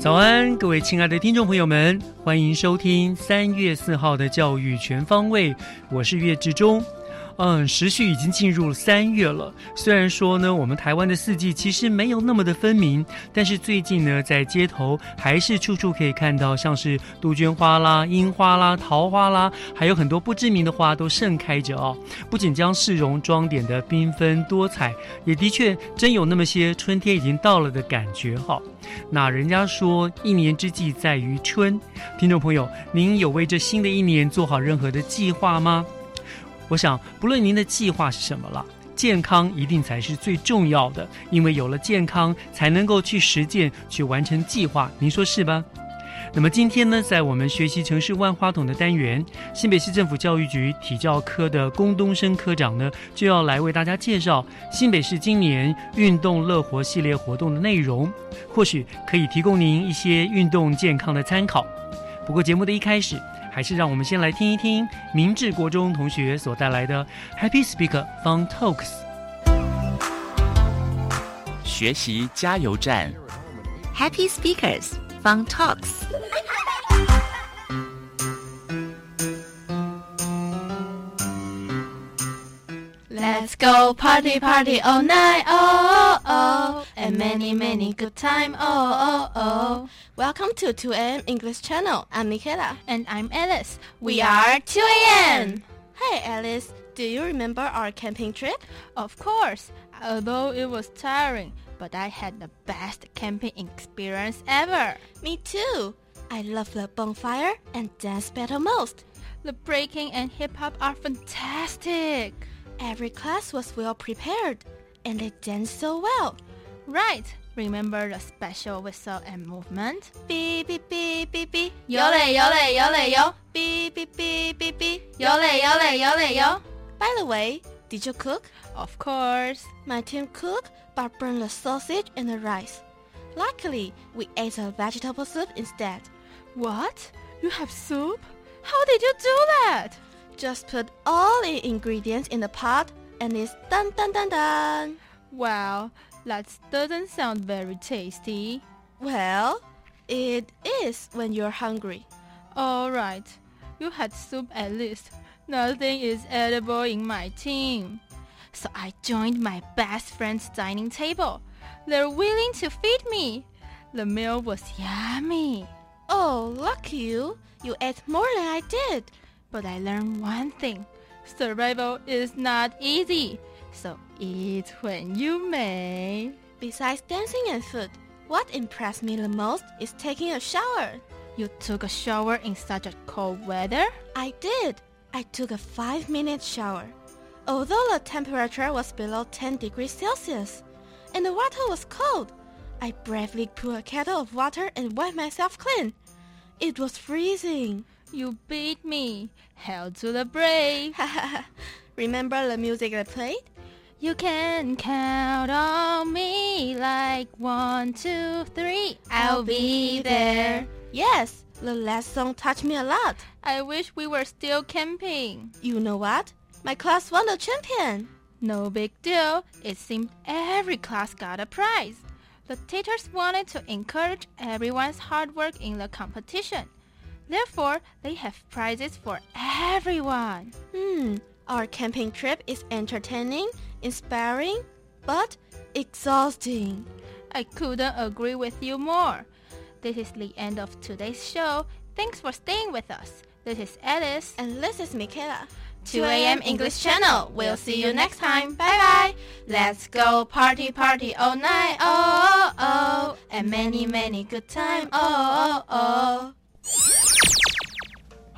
早安，各位亲爱的听众朋友们，欢迎收听三月四号的教育全方位，我是岳志忠。嗯，时序已经进入三月了。虽然说呢，我们台湾的四季其实没有那么的分明，但是最近呢，在街头还是处处可以看到，像是杜鹃花啦、樱花啦、桃花啦，还有很多不知名的花都盛开着哦。不仅将市容装点的缤纷多彩，也的确真有那么些春天已经到了的感觉哈。那人家说一年之计在于春，听众朋友，您有为这新的一年做好任何的计划吗？我想，不论您的计划是什么了，健康一定才是最重要的，因为有了健康，才能够去实践、去完成计划。您说是吧？那么今天呢，在我们学习城市万花筒的单元，新北市政府教育局体教科的龚东升科长呢，就要来为大家介绍新北市今年运动乐活系列活动的内容，或许可以提供您一些运动健康的参考。不过节目的一开始。还是让我们先来听一听明治国中同学所带来的 Happy Speaker Fun Talks 学习加油站 Happy Speakers Fun Talks Let's go party party all night, oh, oh, oh, and many many good time, oh, oh, oh. Welcome to 2am English channel. I'm Michaela. And I'm Alice. We are 2am. Hey Alice, do you remember our camping trip? Of course. Although it was tiring, but I had the best camping experience ever. Me too. I love the bonfire and dance battle most. The breaking and hip hop are fantastic. Every class was well prepared, and they danced so well. Right. Remember the special whistle and movement? Beep beep beep beep beep. Yo le yo le yo le yo. Beep beep beep beep beep. By the way, did you cook? Of course. My team cooked, but burned the sausage and the rice. Luckily, we ate a vegetable soup instead. What? You have soup? How did you do that? Just put all the ingredients in the pot and it's done done done done. Wow, that doesn't sound very tasty. Well, it is when you're hungry. Alright, you had soup at least. Nothing is edible in my team. So I joined my best friend's dining table. They're willing to feed me. The meal was yummy. Oh, lucky you. You ate more than I did. But I learned one thing survival is not easy, so eat when you may. Besides dancing and food, what impressed me the most is taking a shower. You took a shower in such a cold weather? I did. I took a 5 minute shower. Although the temperature was below 10 degrees Celsius and the water was cold, I bravely poured a kettle of water and wiped myself clean. It was freezing. You beat me. Hell to the brave. Remember the music I played? You can count on me like one, two, three. I'll be there. Yes, the last song touched me a lot. I wish we were still camping. You know what? My class won the champion. No big deal. It seemed every class got a prize. The teachers wanted to encourage everyone's hard work in the competition. Therefore, they have prizes for everyone. Hmm, our camping trip is entertaining, inspiring, but exhausting. I couldn't agree with you more. This is the end of today's show. Thanks for staying with us. This is Alice. And this is Michaela. 2 a.m. English Channel. We'll see you next time. Bye bye. Let's go party, party all night. Oh, oh, oh. And many, many good time. Oh, oh, oh.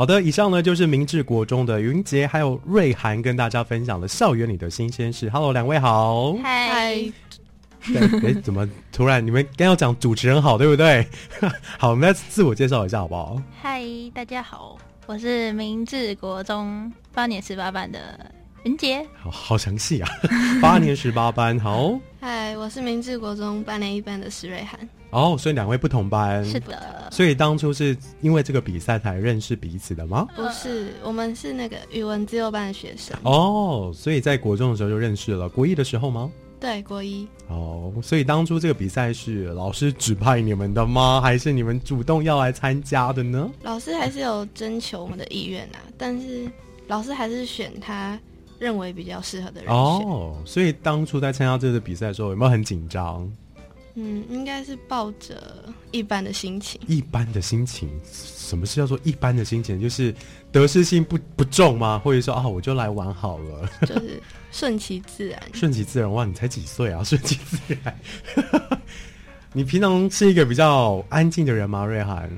好的，以上呢就是明治国中的云杰还有瑞涵跟大家分享的校园里的新鲜事。Hello，两位好。嗨，对，哎，怎么突然你们刚要讲主持人好，对不对？好，我们再自我介绍一下好不好？嗨，大家好，我是明治国中八年十八班的云杰。好好详细啊，八年十八班，好。嗨，我是明治国中八年一班的石瑞涵。哦，所以两位不同班。是的，所以当初是因为这个比赛才认识彼此的吗？不是，我们是那个语文自由班的学生。哦，所以在国中的时候就认识了。国一的时候吗？对，国一。哦，所以当初这个比赛是老师指派你们的吗？还是你们主动要来参加的呢？老师还是有征求我们的意愿啊，但是老师还是选他认为比较适合的人选。哦，所以当初在参加这个比赛的时候，有没有很紧张？嗯，应该是抱着一般的心情。一般的心情，什么是叫做一般的心情？就是得失心不不重吗？或者说啊，我就来玩好了，就是顺其自然。顺其自然哇！你才几岁啊？顺其自然。你平常是一个比较安静的人吗，瑞涵？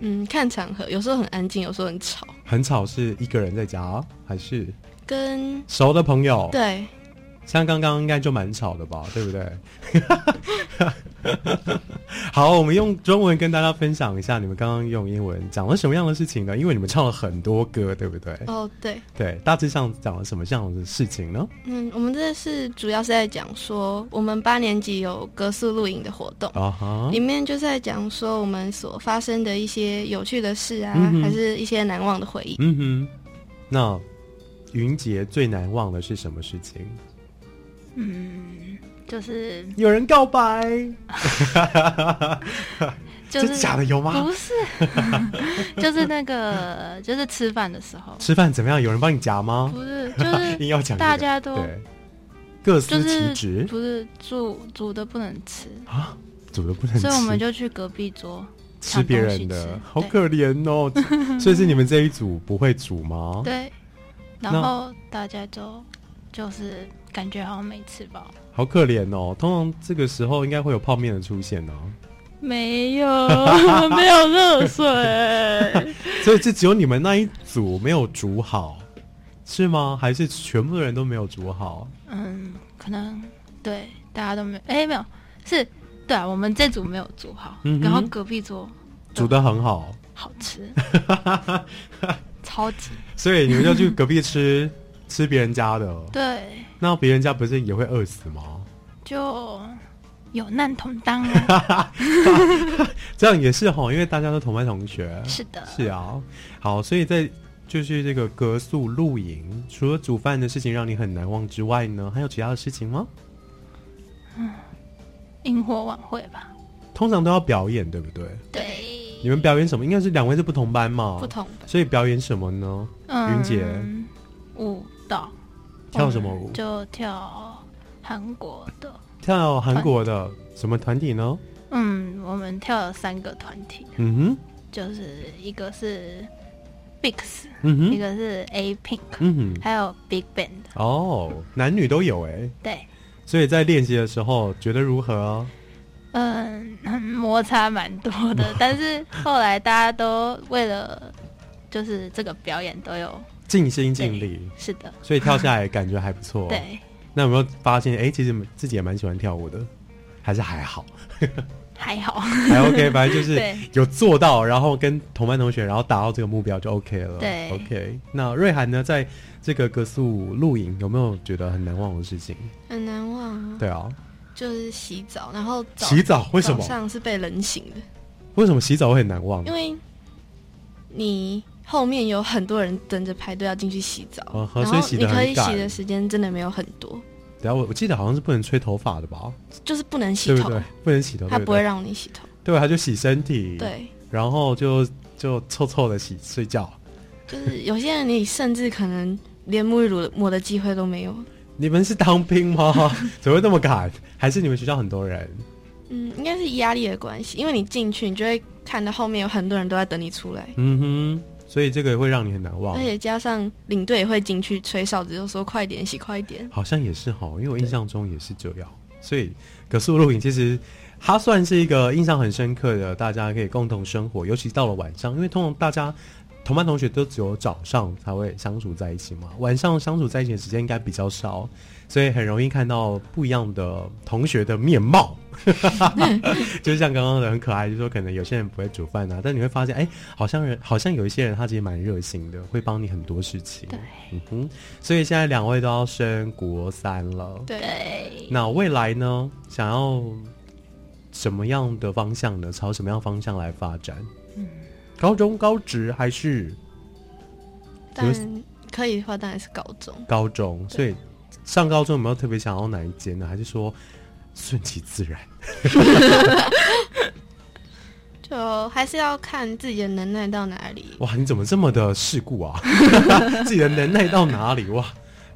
嗯，看场合，有时候很安静，有时候很吵。很吵是一个人在家，还是跟熟的朋友？对，像刚刚应该就蛮吵的吧，对不对？好，我们用中文跟大家分享一下，你们刚刚用英文讲了什么样的事情呢？因为你们唱了很多歌，对不对？哦，对，对，大致上讲了什么样的事情呢？嗯，我们这是主要是在讲说，我们八年级有格宿露营的活动，里面就是在讲说我们所发生的一些有趣的事啊，嗯还是一些难忘的回忆。嗯哼，那云杰最难忘的是什么事情？嗯，就是有人告白，就是假的有吗？不是，就是那个就是吃饭的时候，吃饭怎么样？有人帮你夹吗？不是就是 硬要讲大家都，各就司其是职不是煮煮的不能吃，啊，煮的不能吃，所以我们就去隔壁桌吃别人的。好可怜哦。所以是你们这一组不会煮吗？对，然后大家就就是感觉好像没吃饱，好可怜哦。通常这个时候应该会有泡面的出现哦，没有 没有热水，所以这只有你们那一组没有煮好，是吗？还是全部的人都没有煮好？嗯，可能对大家都没有，哎没有是。对啊，我们这组没有煮好，嗯然后隔壁桌煮的很好，好吃，超级所以你们就去隔壁吃吃别人家的。对，那别人家不是也会饿死吗？就有难同当啊。这样也是哈，因为大家都同班同学。是的，是啊，好，所以在就是这个格宿露营，除了煮饭的事情让你很难忘之外呢，还有其他的事情吗？嗯萤火晚会吧。通常都要表演，对不对？对，你们表演什么？应该是两位是不同班嘛？不同的，所以表演什么呢？嗯云姐舞蹈跳什么舞？就跳韩国的。跳韩国的什么团体呢？嗯，我们跳了三个团体，嗯哼，就是一个是 Bigs，、嗯哼，一个是 A Pink，、嗯哼，还有 Big Band。哦，男女都有哎，对，所以在练习的时候觉得如何？嗯，摩擦蛮多的，但是后来大家都为了就是这个表演都有尽心尽力，是的，所以跳下来感觉还不错。，对，那有没有发现？哎，其实自己也蛮喜欢跳舞的，还是还好，还好。还 OK，反正就是有做到，然后跟同班同学，然后达到这个目标就 OK 了。对，OK。那瑞涵呢，在这个格宿露营有没有觉得很难忘的事情？很难忘啊。对啊，就是洗澡，然后早洗澡为什么早上是被冷醒的，为什么洗澡会很难忘因？为你后面有很多人等着排队要进去洗澡，然后你可以洗的时间真的没有很多，等下我我记得好像是不能吹头发的吧？就是不能洗头，对不对？不能洗头，他不会让你洗头。对，他就洗身体，，对，然后就就臭臭的洗睡觉。就是有些人你甚至可能连沐浴乳抹的机会都没有。你们是当兵吗？怎么会那么赶？还是你们学校很多人？嗯，应该是压力的关系，因为你进去，你就会看到后面有很多人都在等你出来，嗯哼，所以这个会让你很难忘而。且加上领队也会进去吹哨子，就说快点洗，快点。好像也是哈，因为我印象中也是这样。所以格宿露营其实它算是一个印象很深刻的，大家可以共同生活，尤其到了晚上，因为通常大家同班同学都只有早上才会相处在一起嘛，晚上相处在一起的时间应该比较少，所以很容易看到不一样的同学的面貌。就像刚刚的很可爱，就说可能有些人不会煮饭啊，但你会发现，哎、好像人好像有一些人他其实蛮热心的，会帮你很多事情。对，嗯哼，所以现在两位都要升国三了。对，对，那未来呢？想要什么样的方向呢？朝什么样方向来发展？嗯，高中、高职还是但可以的话当然是高中。高中？所以上高中有没有特别想要哪一间呢？还是说顺其自然？就还是要看自己的能耐到哪里。哇，你怎么这么的世故啊？自己的能耐到哪里哇？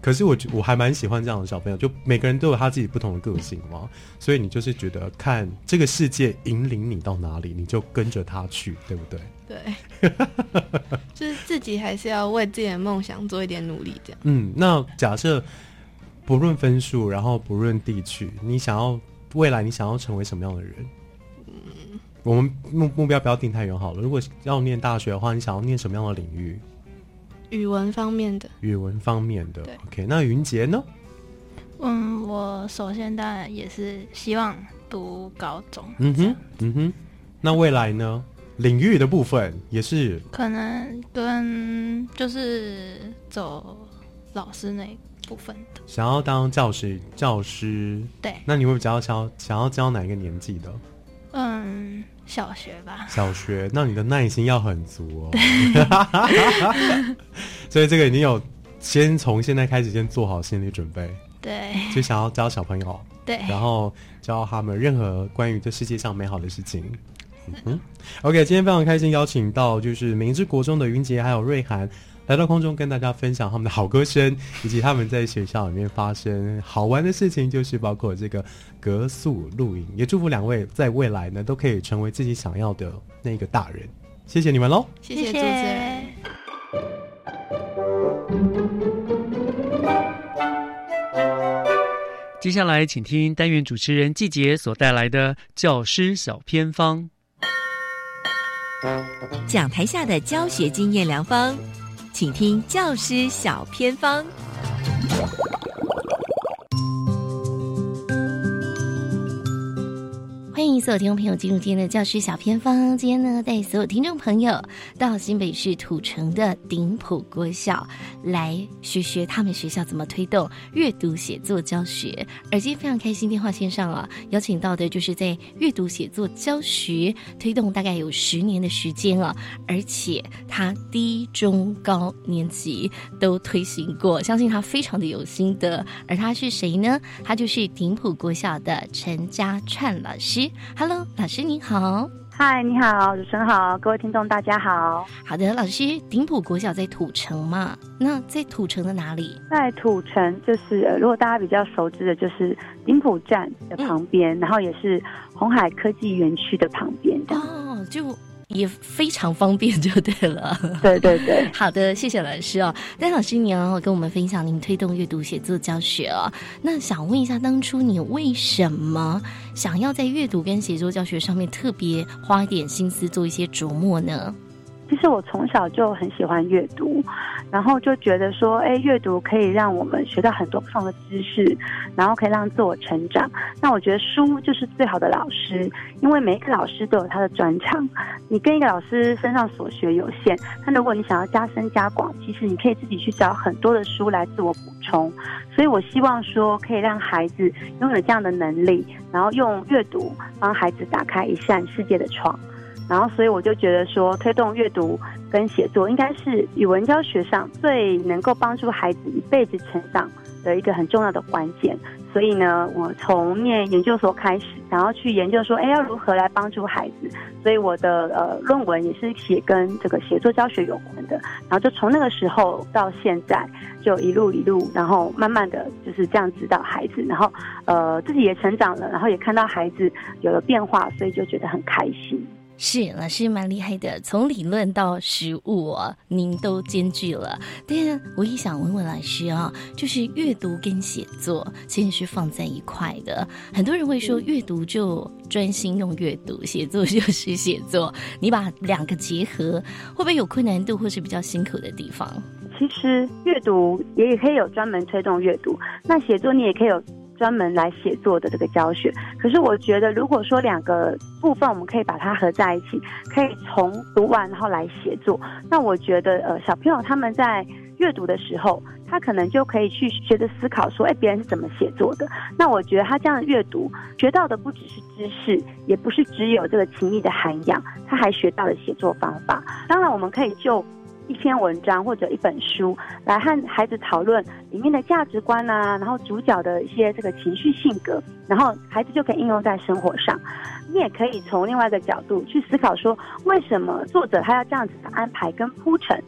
可是我觉我还蛮喜欢这样的小朋友，就每个人都有他自己不同的个性嘛，所以你就是觉得看这个世界引领你到哪里，你就跟着他去，对不对？对，就是自己还是要为自己的梦想做一点努力，这样。嗯，那假设不论分数，然后不论地区，你想要未来你想要成为什么样的人？嗯我们目目标不要定太远好了。如果要念大学的话，你想要念什么样的领域？语文方面的，语文方面的对。OK，那云杰呢？嗯，我首先当然也是希望读高中，嗯哼，嗯哼。那未来呢？领域的部分也是可能跟就是走老师那一部分的，想要当教师，教师。对，那你会比较想想要教哪一个年纪的？嗯，小学吧，小学，那你的耐心要很足哦。所以这个你有先从现在开始先做好心理准备，对就想要教小朋友，对，然后教他们任何关于这世界上美好的事情。嗯哼，OK，今天非常开心邀请到就是明治国中的云杰还有瑞涵来到空中跟大家分享他们的好歌声，以及他们在学校里面发生好玩的事情，就是包括这个格宿露营。也祝福两位在未来呢都可以成为自己想要的那个大人。谢谢你们喽！谢谢主持人。接下来，请听单元主持人季杰所带来的教师小偏方。讲台下的教学经验良方，请听教师小偏方。欢迎所有听众朋友进入今天的教师小偏方。今天呢，带所有听众朋友到新北市土城的鼎埔国小来学学他们学校怎么推动阅读写作教学。而今天非常开心，电话线上啊，邀请到的就是在阅读写作教学推动大概有十年的时间啊，而且他低、中、高年级都推行过，相信他非常的有心得。而他是谁呢？他就是鼎埔国小的陈家串老师。Hello，老师您好。嗨，你好，主持人好，各位听众大家好。好的，老师，鼎埔国小在土城嘛？那在土城的哪里？在土城，就是呃如果大家比较熟知的，就是鼎埔站的旁边，然后也是红海科技园区的旁边。哦，就也非常方便，就对了。对对对，好的，谢谢老师哦。但老师，你要跟我们分享您推动阅读写作教学哦。那想问一下，当初你为什么想要在阅读跟写作教学上面特别花一点心思做一些琢磨呢？其实我从小就很喜欢阅读，然后就觉得说，哎，阅读可以让我们学到很多不同的知识，然后可以让自我成长。那我觉得书就是最好的老师，因为每一个老师都有他的专长。你跟一个老师身上所学有限，但如果你想要加深加广，其实你可以自己去找很多的书来自我补充。所以我希望说，可以让孩子拥有这样的能力，然后用阅读帮孩子打开一扇世界的窗。然后所以我就觉得说，推动阅读跟写作应该是语文教学上最能够帮助孩子一辈子成长的一个很重要的关键。所以呢，我从念研究所开始，然后去研究说，哎，要如何来帮助孩子。所以我的呃论文也是写跟这个写作教学有关的。然后就从那个时候到现在，就一路一路，然后慢慢的就是这样指导孩子，然后呃自己也成长了，然后也看到孩子有了变化，所以就觉得很开心。是老师蛮厉害的，从理论到实物啊，您都兼具了。但我也想问问老师啊，就是阅读跟写作其实是放在一块的。很多人会说，阅读就专心用阅读，写作就是写作。你把两个结合，会不会有困难度或是比较辛苦的地方？其实阅读也可以有专门推动阅读，那写作你也可以有。专门来写作的这个教学，可是我觉得，如果说两个部分我们可以把它合在一起，可以从读完然后来写作，那我觉得，呃，小朋友他们在阅读的时候，他可能就可以去学着思考，说，哎，别人是怎么写作的？那我觉得他这样阅读学到的不只是知识，也不是只有这个情谊的涵养，他还学到了写作方法。当然，我们可以就。一篇文章或者一本书来和孩子讨论里面的价值观啊，然后主角的一些这个情绪性格，然后孩子就可以应用在生活上。你也可以从另外一个角度去思考，说为什么作者他要这样子的安排跟铺陈，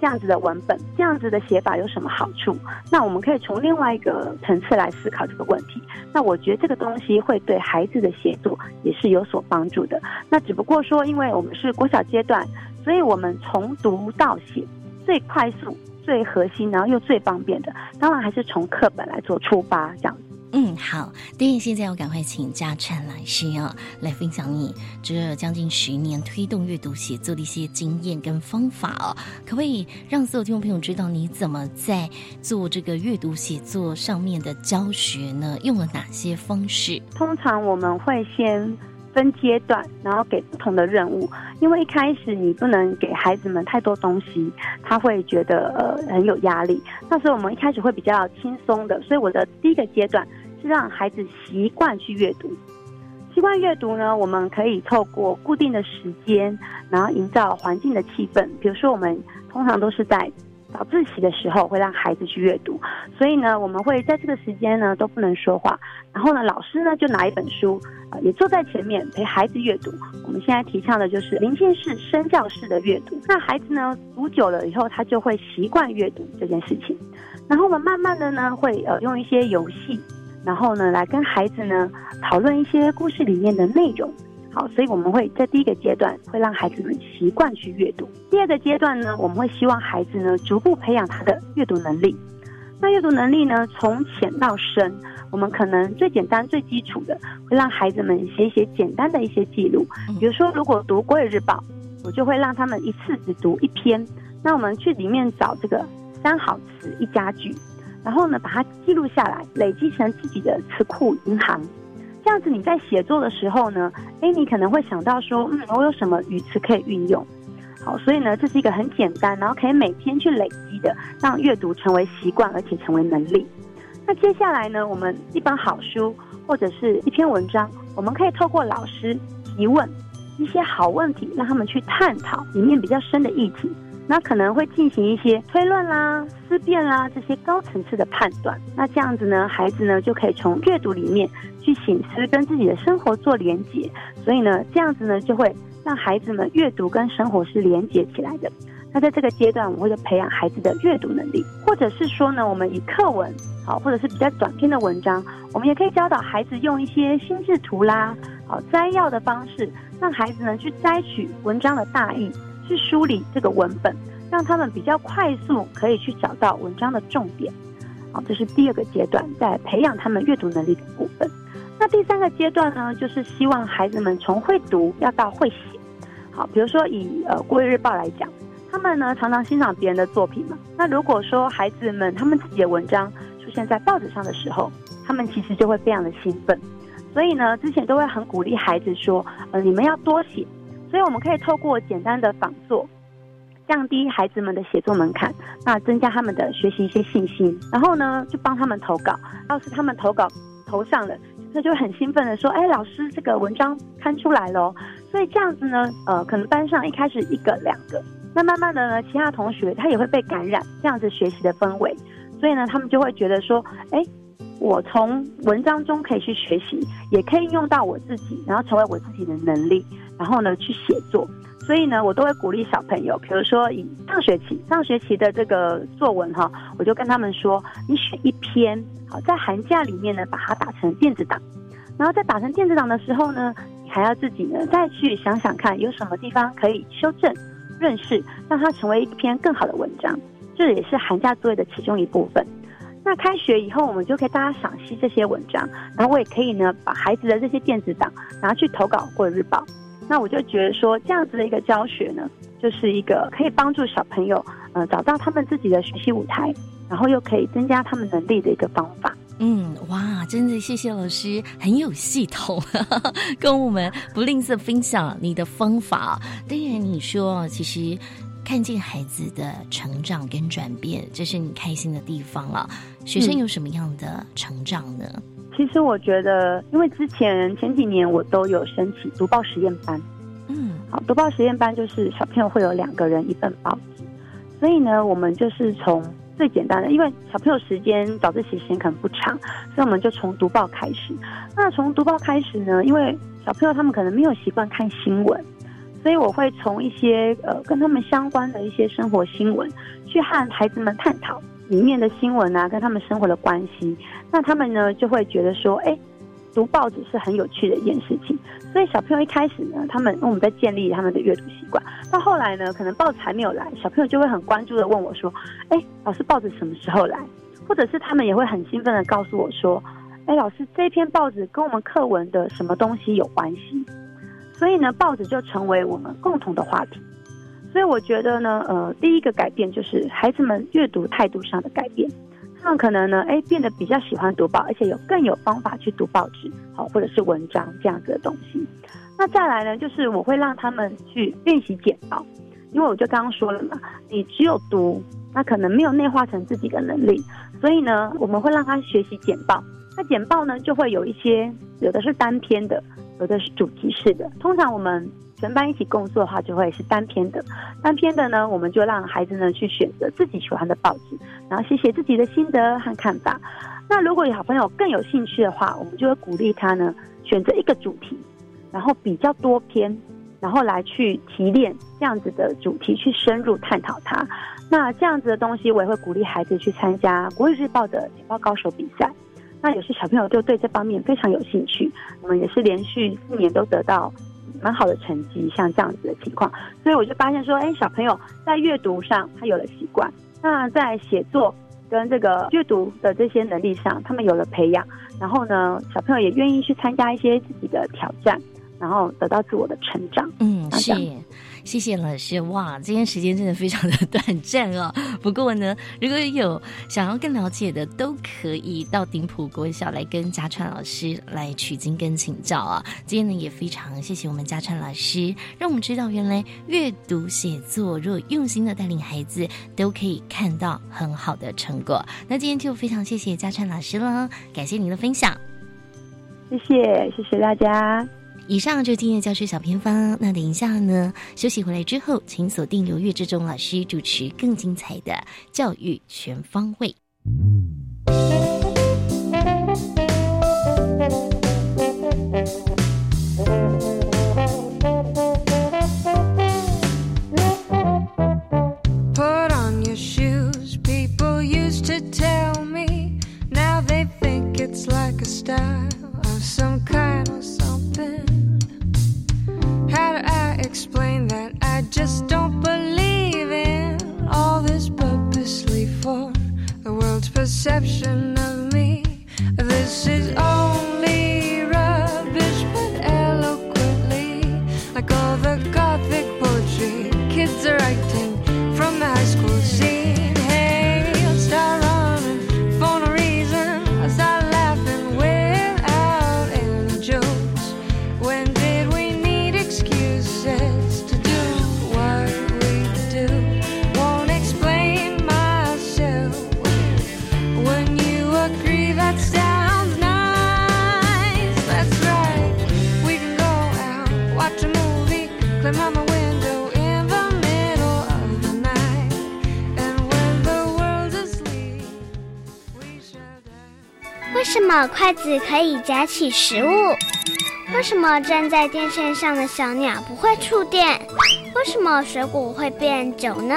这样子的文本，这样子的写法有什么好处？那我们可以从另外一个层次来思考这个问题。那我觉得这个东西会对孩子的写作也是有所帮助的。那只不过说，因为我们是国小阶段。所以，我们从读到写最快速、最核心，然后又最方便的，当然还是从课本来做出发，这样。嗯，好。当然，现在要赶快请嘉诚老师啊，来分享你这将近十年推动阅读写作的一些经验跟方法哦。可不可以让所有听众朋友知道你怎么在做这个阅读写作上面的教学呢？用了哪些方式？通常我们会先。分阶段，然后给不同的任务，因为一开始你不能给孩子们太多东西，他会觉得呃很有压力。那时候我们一开始会比较轻松的，所以我的第一个阶段是让孩子习惯去阅读。习惯阅读呢，我们可以透过固定的时间，然后营造环境的气氛。比如说，我们通常都是在。早自习的时候会让孩子去阅读，所以呢，我们会在这个时间呢都不能说话，然后呢，老师呢就拿一本书，呃，也坐在前面陪孩子阅读。我们现在提倡的就是临近式、身教式的阅读。那孩子呢读久了以后，他就会习惯阅读这件事情。然后我们慢慢的呢会呃用一些游戏，然后呢来跟孩子呢讨论一些故事里面的内容。好，所以我们会在第一个阶段会让孩子们习惯去阅读。第二个阶段呢，我们会希望孩子呢逐步培养他的阅读能力。那阅读能力呢，从浅到深，我们可能最简单、最基础的，会让孩子们写一些简单的一些记录。比如说，如果读《国语日报》，我就会让他们一次只读一篇。那我们去里面找这个三好词一家句，然后呢把它记录下来，累积成自己的词库银行。这样子你在写作的时候呢，哎，你可能会想到说，嗯，我有什么语词可以运用？好，所以呢，这是一个很简单，然后可以每天去累积的，让阅读成为习惯，而且成为能力。那接下来呢，我们一本好书或者是一篇文章，我们可以透过老师提问一些好问题，让他们去探讨里面比较深的议题。那可能会进行一些推论啦、思辨啦这些高层次的判断。那这样子呢，孩子呢就可以从阅读里面去醒思，跟自己的生活做连结。所以呢，这样子呢就会让孩子们阅读跟生活是连结起来的。那在这个阶段，我们会培养孩子的阅读能力，或者是说呢，我们以课文好，或者是比较短篇的文章，我们也可以教导孩子用一些心智图啦、好摘要的方式，让孩子呢去摘取文章的大意。去梳理这个文本，让他们比较快速可以去找到文章的重点。好，这是第二个阶段，在培养他们阅读能力的部分。那第三个阶段呢，就是希望孩子们从会读要到会写。好，比如说以呃《国语日报》来讲，他们呢常常欣赏别人的作品嘛。那如果说孩子们他们自己的文章出现在报纸上的时候，他们其实就会非常的兴奋。所以呢，之前都会很鼓励孩子说，呃，你们要多写。所以我们可以透过简单的仿作，降低孩子们的写作门槛，那增加他们的学习一些信心。然后呢，就帮他们投稿。要是他们投稿投上了，那就很兴奋的说：“哎，老师，这个文章刊出来了。”所以这样子呢，呃，可能班上一开始一个两个，那慢慢的呢，其他同学他也会被感染这样子学习的氛围，所以呢，他们就会觉得说，哎，我从文章中可以去学习，也可以用到我自己，然后成为我自己的能力，然后呢去写作。所以呢，我都会鼓励小朋友，比如说以上学期上学期的这个作文哈，我就跟他们说，你选一篇，好，在寒假里面呢，把它打成电子档，然后在打成电子档的时候呢，你还要自己呢再去想想看，有什么地方可以修正、认识，让它成为一篇更好的文章。这也是寒假作业的其中一部分。那开学以后，我们就可以大家赏析这些文章，然后我也可以呢，把孩子的这些电子档拿去投稿或者日报。那我就觉得说，这样子的一个教学呢，就是一个可以帮助小朋友，呃，找到他们自己的学习舞台，然后又可以增加他们能力的一个方法。嗯，哇，真的谢谢老师，很有系统，跟我们不吝啬分享你的方法。当然，你说其实看见孩子的成长跟转变，这是你开心的地方了。学生有什么样的成长呢？其实我觉得，因为之前前几年我都有申请读报实验班，嗯，好，读报实验班就是小朋友会有两个人一份报纸，所以呢，我们就是从最简单的，因为小朋友时间早自习时间可能不长，所以我们就从读报开始。那从读报开始呢，因为小朋友他们可能没有习惯看新闻，所以我会从一些呃跟他们相关的一些生活新闻去和孩子们探讨。里面的新闻啊，跟他们生活的关系，那他们呢就会觉得说，哎，读报纸是很有趣的一件事情。所以小朋友一开始呢，他们我们在建立他们的阅读习惯。到后来呢，可能报纸还没有来，小朋友就会很关注的问我说，哎，老师报纸什么时候来？或者是他们也会很兴奋的告诉我说，哎，老师这篇报纸跟我们课文的什么东西有关系？所以呢，报纸就成为我们共同的话题。所以我觉得呢，呃，第一个改变就是孩子们阅读态度上的改变，他们可能呢，哎，变得比较喜欢读报，而且有更有方法去读报纸，好，或者是文章这样子的东西。那再来呢，就是我会让他们去练习简报，因为我就刚刚说了嘛，你只有读，那可能没有内化成自己的能力，所以呢，我们会让他学习简报。那简报呢，就会有一些，有的是单篇的，有的是主题式的。通常我们全班一起工作的话，就会是单篇的。单篇的呢，我们就让孩子呢去选择自己喜欢的报纸，然后写写自己的心得和看法。那如果有小朋友更有兴趣的话，我们就会鼓励他呢选择一个主题，然后比较多篇，然后来去提炼这样子的主题，去深入探讨它。那这样子的东西，我也会鼓励孩子去参加国语日报的简报高手比赛。那有些小朋友就对这方面非常有兴趣，我们也是连续四年都得到。蛮好的成绩，像这样子的情况，所以我就发现说，哎，小朋友在阅读上他有了习惯，那在写作跟这个阅读的这些能力上，他们有了培养，然后呢，小朋友也愿意去参加一些自己的挑战，然后得到自我的成长。嗯，是。谢谢老师哇，今天时间真的非常的短暂哦。不过呢，如果有想要更了解的，都可以到顶埔国小来跟嘉川老师来取经跟请教啊。今天呢，也非常谢谢我们嘉川老师，让我们知道原来阅读写作，如果用心的带领孩子，都可以看到很好的成果。那今天就非常谢谢嘉川老师了，感谢您的分享。谢谢，谢谢大家。以上就是今天的教学小偏方。那等一下呢，休息回来之后，请锁定由岳志忠老师主持更精彩的教育全方位。筷子可以夹起食物？为什么站在电线上的小鸟不会触电？为什么水果会变酒呢？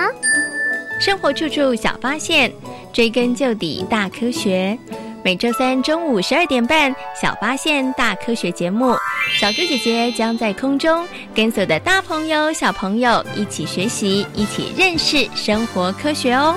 生活处处小发现，追根究底大科学。每周三中午十二点半，《小发现大科学》节目，小猪姐姐将在空中跟所有的大朋友、小朋友一起学习，一起认识生活科学哦。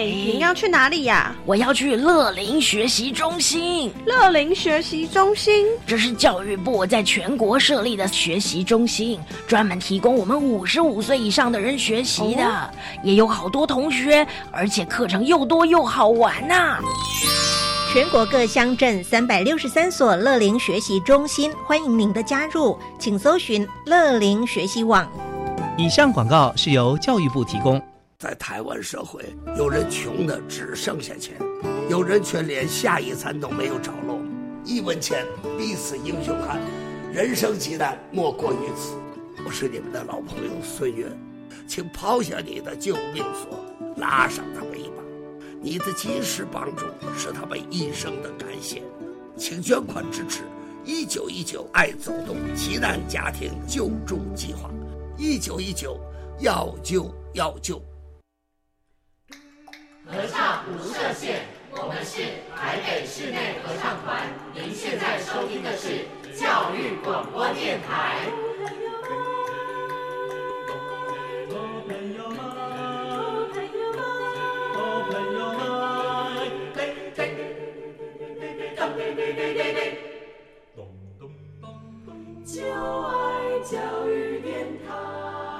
奶奶，您要去哪里呀？我要去乐龄学习中心。乐龄学习中心，这是教育部在全国设立的学习中心，专门提供我们五十五岁以上的人学习的，哦也有好多同学，而且课程又多又好玩呐、全国各乡镇三百六十三所乐龄学习中心，欢迎您的加入，请搜寻乐龄学习网。以上广告是由教育部提供。在台湾社会，有人穷的只剩下钱，有人却连下一餐都没有着落。一文钱，必死英雄汉，人生极难，莫过于此。我是你们的老朋友孙越，请抛下你的救命索，拉上他们一把。你的及时帮助是他们一生的感谢，请捐款支持一九一九爱走动奇难家庭救助计划。一九一九，要救要救。合唱无设限，我们是台北室内合唱团。您现在收听的是教育广播电台。就爱教育电台。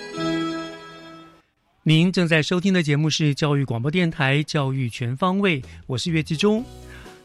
您正在收听的节目是教育广播电台《教育全方位》，我是岳志忠。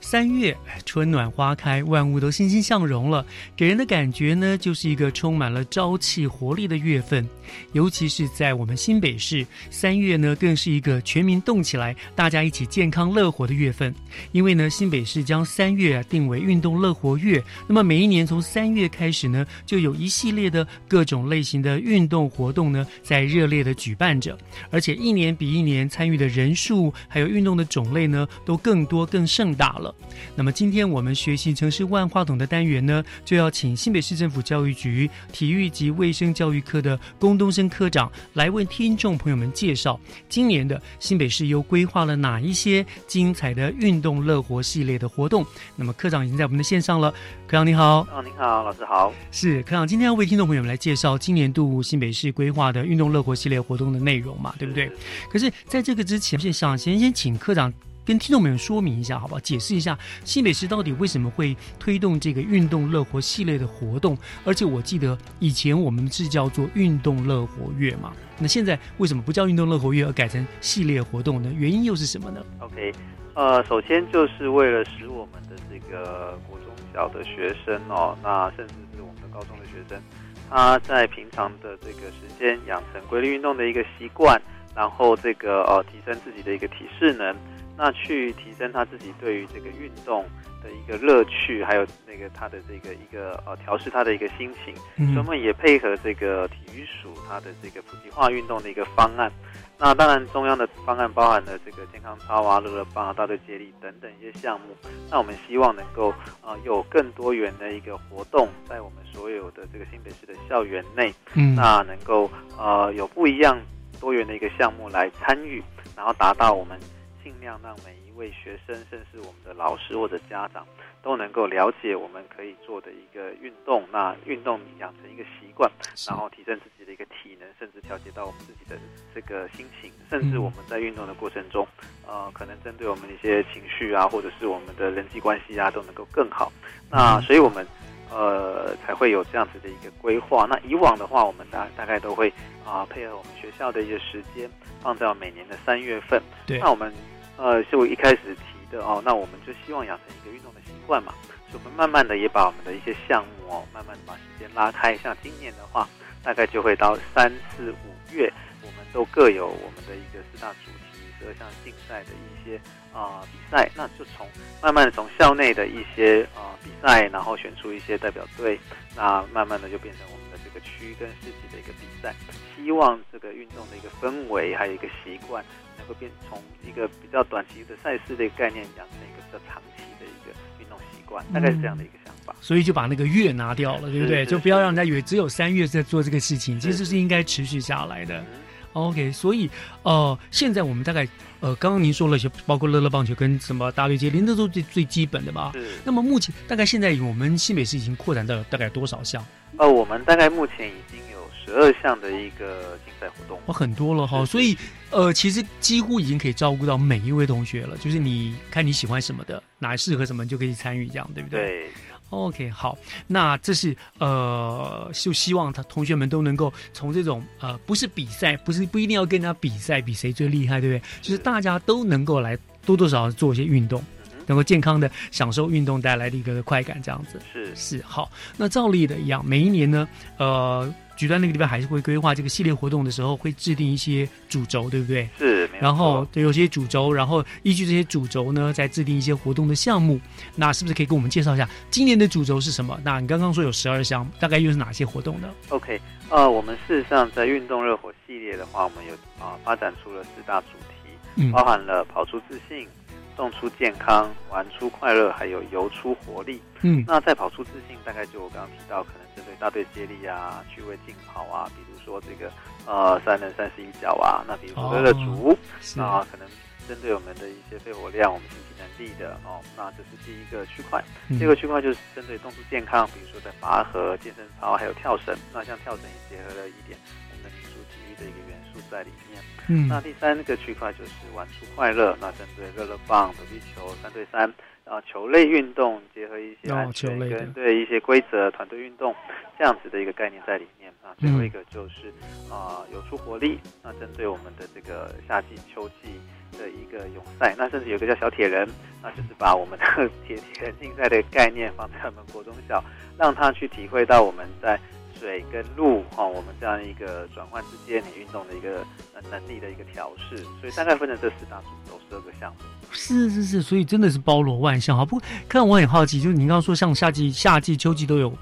三月，春暖花开，万物都欣欣向荣了，给人的感觉呢，就是一个充满了朝气活力的月份。尤其是在我们新北市，三月呢，更是一个全民动起来，大家一起健康乐活的月份。因为呢，新北市将三月定为运动乐活月，那么每一年从三月开始呢，就有一系列的各种类型的运动活动呢，在热烈的举办着，而且一年比一年参与的人数还有运动的种类呢，都更多更盛大了。那么今天我们学习城市万花筒的单元呢，就要请新北市政府教育局体育及卫生教育科的龚东升科长来为听众朋友们介绍今年的新北市又规划了哪一些精彩的运动乐活系列的活动。那么科长已经在我们的线上了，科长你好。哦，您好，老师好。是科长，今天要为听众朋友们来介绍今年度新北市规划的运动乐活系列活动的内容嘛，对不对？可是在这个之前，是想先先请科长。跟听众朋友说明一下，好不好？解释一下新北市到底为什么会推动这个运动乐活系列的活动？而且我记得以前我们是叫做运动乐活月嘛，那现在为什么不叫运动乐活月，而改成系列活动呢？原因又是什么呢？OK，呃，首先就是为了使我们的这个国中小的学生哦，那甚至是我们的高中的学生，他在平常的这个时间养成规律运动的一个习惯，然后这个呃提升自己的一个体适能。那去提升他自己对于这个运动的一个乐趣，还有那个他的这个一个呃调试他的一个心情，嗯所以我们也配合这个体育署他的这个普及化运动的一个方案。那当然，中央的方案包含了这个健康操啊、乐乐棒啊、大队接力等等一些项目。那我们希望能够呃有更多元的一个活动，在我们所有的这个新北市的校园内，嗯那能够呃有不一样多元的一个项目来参与，然后达到我们。尽量让每一位学生，甚至我们的老师或者家长，都能够了解我们可以做的一个运动。那运动养成一个习惯，然后提升自己的一个体能，甚至调节到我们自己的这个心情，甚至我们在运动的过程中，呃，可能针对我们的一些情绪啊，或者是我们的人际关系啊，都能够更好。那所以我们呃才会有这样子的一个规划。那以往的话，我们大大概都会啊、配合我们学校的一个时间，放在每年的三月份。对那我们。呃，是我一开始提的哦，那我们就希望养成一个运动的习惯嘛，所以我们慢慢的也把我们的一些项目哦，慢慢的把时间拉开。像今年的话，大概就会到三四五月，我们都各有我们的一个四大主题、十二项竞赛的一些啊、比赛，那就从慢慢的从校内的一些啊、比赛，然后选出一些代表队，那慢慢的就变成我们的这个区跟市级的一个比赛。希望这个运动的一个氛围，还有一个习惯，能够变从一个比较短期的赛事的一个概念，养成一个比较长期的一个运动习惯，大概是这样的一个想法。所以就把那个月拿掉了，对不对？就不要让人家以为只有三月在做这个事情，其实是应该持续下来的。OK，所以呃，现在我们大概呃，刚刚您说了一些，包括乐乐棒球跟什么大队接力，那都是最最基本的吧？那么目前大概现在我们新北市已经扩展到大概多少项？呃，我们大概目前已经有十二项的一个竞赛活动。哦，很多了哈，所以呃，其实几乎已经可以照顾到每一位同学了。就是你看你喜欢什么的，哪适合什么你就可以参与，这样对不对？对。OK，好，那这是呃，就希望他同学们都能够从这种呃，不是比赛，不是不一定要跟人家比赛，比谁最厉害，对不对？就是大家都能够来多多少少做一些运动，能够健康的享受运动带来的一个快感，这样子是是好。那照例的一样，每一年呢，呃，举端那个地方还是会规划这个系列活动的时候，会制定一些主轴，对不对？是，然后对有些主轴，然后依据这些主轴呢，再制定一些活动的项目。那是不是可以跟我们介绍一下今年的主轴是什么？那你刚刚说有十二项，大概又是哪些活动呢？OK，呃，我们事实上在运动热火系列的话，我们有啊、发展出了四大主题，嗯包含了跑出自信、动出健康、玩出快乐，还有游出活力。嗯那再跑出自信，大概就我刚刚提到，可能针对大队接力啊、趣味竞跑啊，比如说这个呃三人三十一脚啊，那比如说乐乐竹，是啊，可能针对我们的一些肺活量、我们心肌能力的哦，那这是第一个区块。嗯第二个区块就是针对动出健康，比如说在拔河、健身操，还有跳绳。那像跳绳也结合了一点我们的民族体育的一个元素在里面。嗯那第三个区块就是玩出快乐，那针对乐乐棒、躲避球、三对三，然后球类运动结合一些哦安全球类对一些规则、团队运动这样子的一个概念在里面。那最后一个就是啊、有出活力，那针对我们的这个夏季、秋季的一个泳赛，那甚至有个叫小铁人，那就是把我们的 铁铁人竞赛的概念放在我们国中小，让他去体会到我们在水跟路哈、哦，我们这样一个转换之间，你运动的一个呃能力的一个调试，所以大概分成这四大主轴，十二个项目。是是是，所以真的是包罗万象哈。不过，看我很好奇，就是您刚刚说像夏季、夏季、秋季都有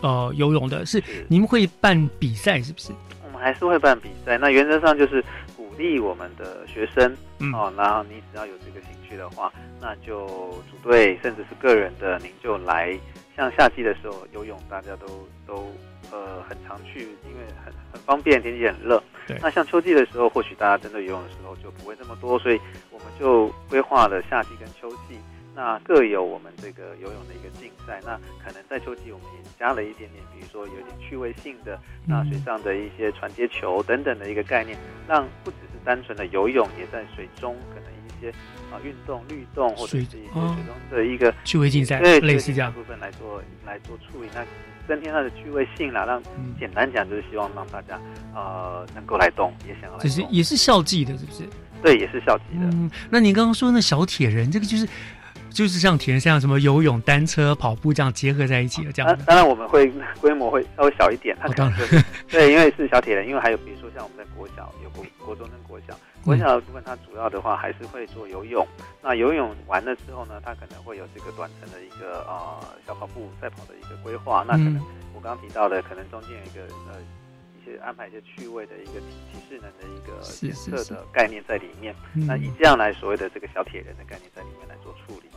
呃游泳的，是你们会办比赛是不是？我们还是会办比赛，那原则上就是鼓励我们的学生、嗯哦，然后你只要有这个兴趣的话，那就组队，甚至是个人的，您就来。像夏季的时候游泳，大家都都呃很常去，因为很很方便，天气很热。对那像秋季的时候，或许大家针对游泳的时候就不会这么多，所以我们就规划了夏季跟秋季，那各有我们这个游泳的一个竞赛。那可能在秋季我们也加了一点点，比如说有点趣味性的，那水上的一些传接球等等的一个概念，让不只是单纯的游泳，也在水中可能一些啊运动、律动或者是一些水哦中的一个趣味竞赛对类似这样部分来做来做处理，那增添它的趣味性啦，让嗯简单讲就是希望让大家呃能够来动，也想要来这是，也是校际的，是不是？对，也是校级的。嗯，那您刚刚说那小铁人，这个就是就是像铁人像什么游泳、单车、跑步这样结合在一起的这样的。当当然我们会规模会稍微小一点，它可能就是、对，因为是小铁人，因为还有比如说像我们在国小有国国中跟国小，国小的部分它主要的话还是会做游泳。那游泳完了之后呢，它可能会有这个短程的一个呃小跑步赛跑的一个规划。那可能嗯我刚刚提到的，可能中间有一个呃一些安排一些趣味的一个体体适能的一个检测的概念在里面。嗯那以这样来所谓的这个小铁人的概念在里面来做处理。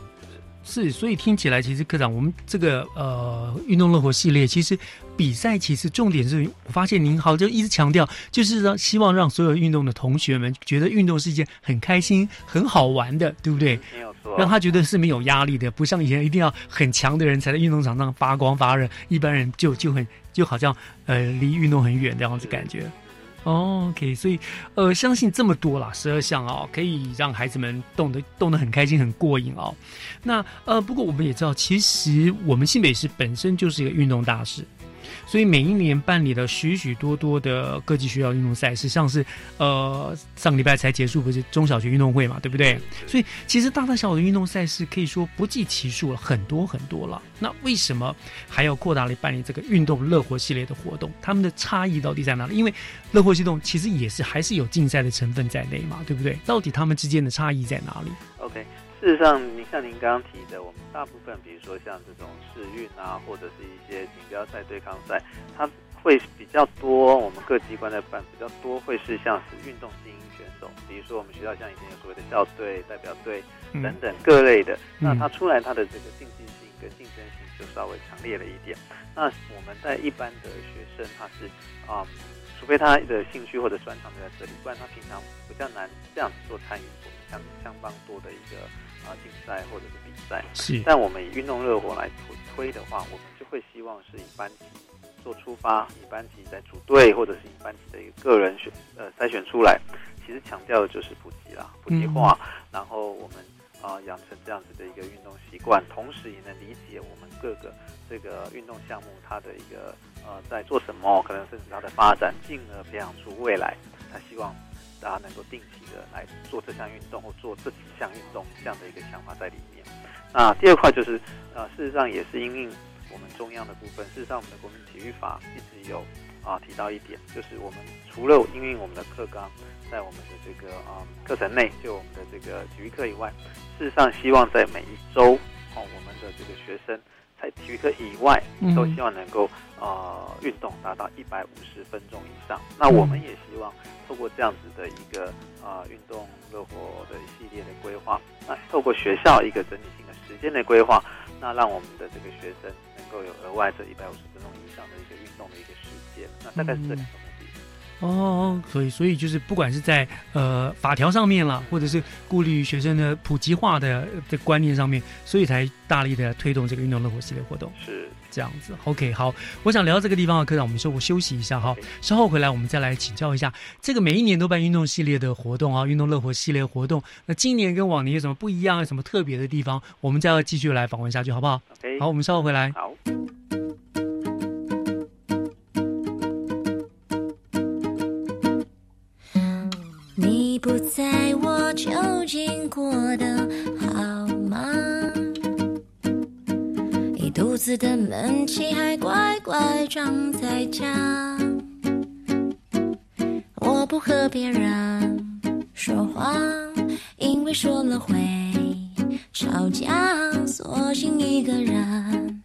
是，所以听起来其实科长，我们这个呃运动乐活系列，其实比赛其实重点是我发现您好像一直强调，就是让希望让所有运动的同学们觉得运动是一件很开心、很好玩的，对不对？没有错让他觉得是没有压力的，不像以前一定要很强的人才在运动场上发光发热，一般人就就很就好像呃离运动很远这样子感觉。哦，OK，所以呃，相信这么多啦，十二项哦，可以让孩子们动得动得很开心、很过瘾哦。那呃，不过我们也知道，其实我们新北市本身就是一个运动大市，所以每一年办理了许许多多的各级学校运动赛事，像是呃上礼拜才结束不是中小学运动会嘛，对不对？所以其实大大小小的运动赛事可以说不计其数了，很多很多了。那为什么还要扩大来办理这个运动乐活系列的活动？他们的差异到底在哪里？因为乐活系动其实也是还是有竞赛的成分在内嘛，对不对？到底他们之间的差异在哪里？OK，事实上，您像您刚刚提的，我们大部分比如说像这种试运啊，或者是一些锦标赛、对抗赛，它会比较多。我们各机关在办比较多，会是像是运动精英选手，比如说我们学校像以前有所谓的校队、代表队等等各类的，那他出来他的这个竞技性跟竞争性就稍微强烈了一点。那我们在一般的学生，他是啊。除非他的兴趣或者专长就在这里，不然他平常比较难这样子做参与相相当多的一个啊竞赛或者是比赛。是，但我们以运动热火来推推的话，我们就会希望是以班级做出发，以班级在组队，或者是以班级的一个个人选呃筛选出来。其实强调的就是普及啦，普及化，然后我们啊养成这样子的一个运动习惯，同时也能理解我们各个这个运动项目它的一个。呃，在做什么？可能甚至它的发展，进而培养出未来。他希望大家能够定期的来做这项运动或做这几项运动这样的一个想法在里面。那第二块就是，呃，事实上也是因应我们中央的部分。事实上，我们的国民体育法一直有啊提到一点，就是我们除了因应我们的课纲在我们的这个啊课程内，就我们的这个体育课以外，事实上希望在每一周哦，我们的这个学生。在体育课以外，都希望能够呃运动达到一百五十分钟以上。那我们也希望透过这样子的一个呃运动热火的系列的规划，那透过学校一个整体性的时间的规划，那让我们的这个学生能够有额外这一百五十分钟以上的一个运动的一个时间。那大概是这两个。哦，所以所以就是不管是在呃法条上面了，或者是顾虑学生的普及化的的观念上面，所以才大力的推动这个运动乐活系列活动。是这样子。OK，好，我想聊到这个地方啊科长，我们稍我休息一下哈，稍后回来我们再来请教一下这个每一年都办运动系列的活动啊，运动乐活系列活动，那今年跟往年有什么不一样，有什么特别的地方？我们再要继续来访问下去，好不好？OK，好，我们稍后回来。好。的好吗？一肚子的闷气还乖乖装在家。我不和别人说话，因为说了会吵架，索性一个人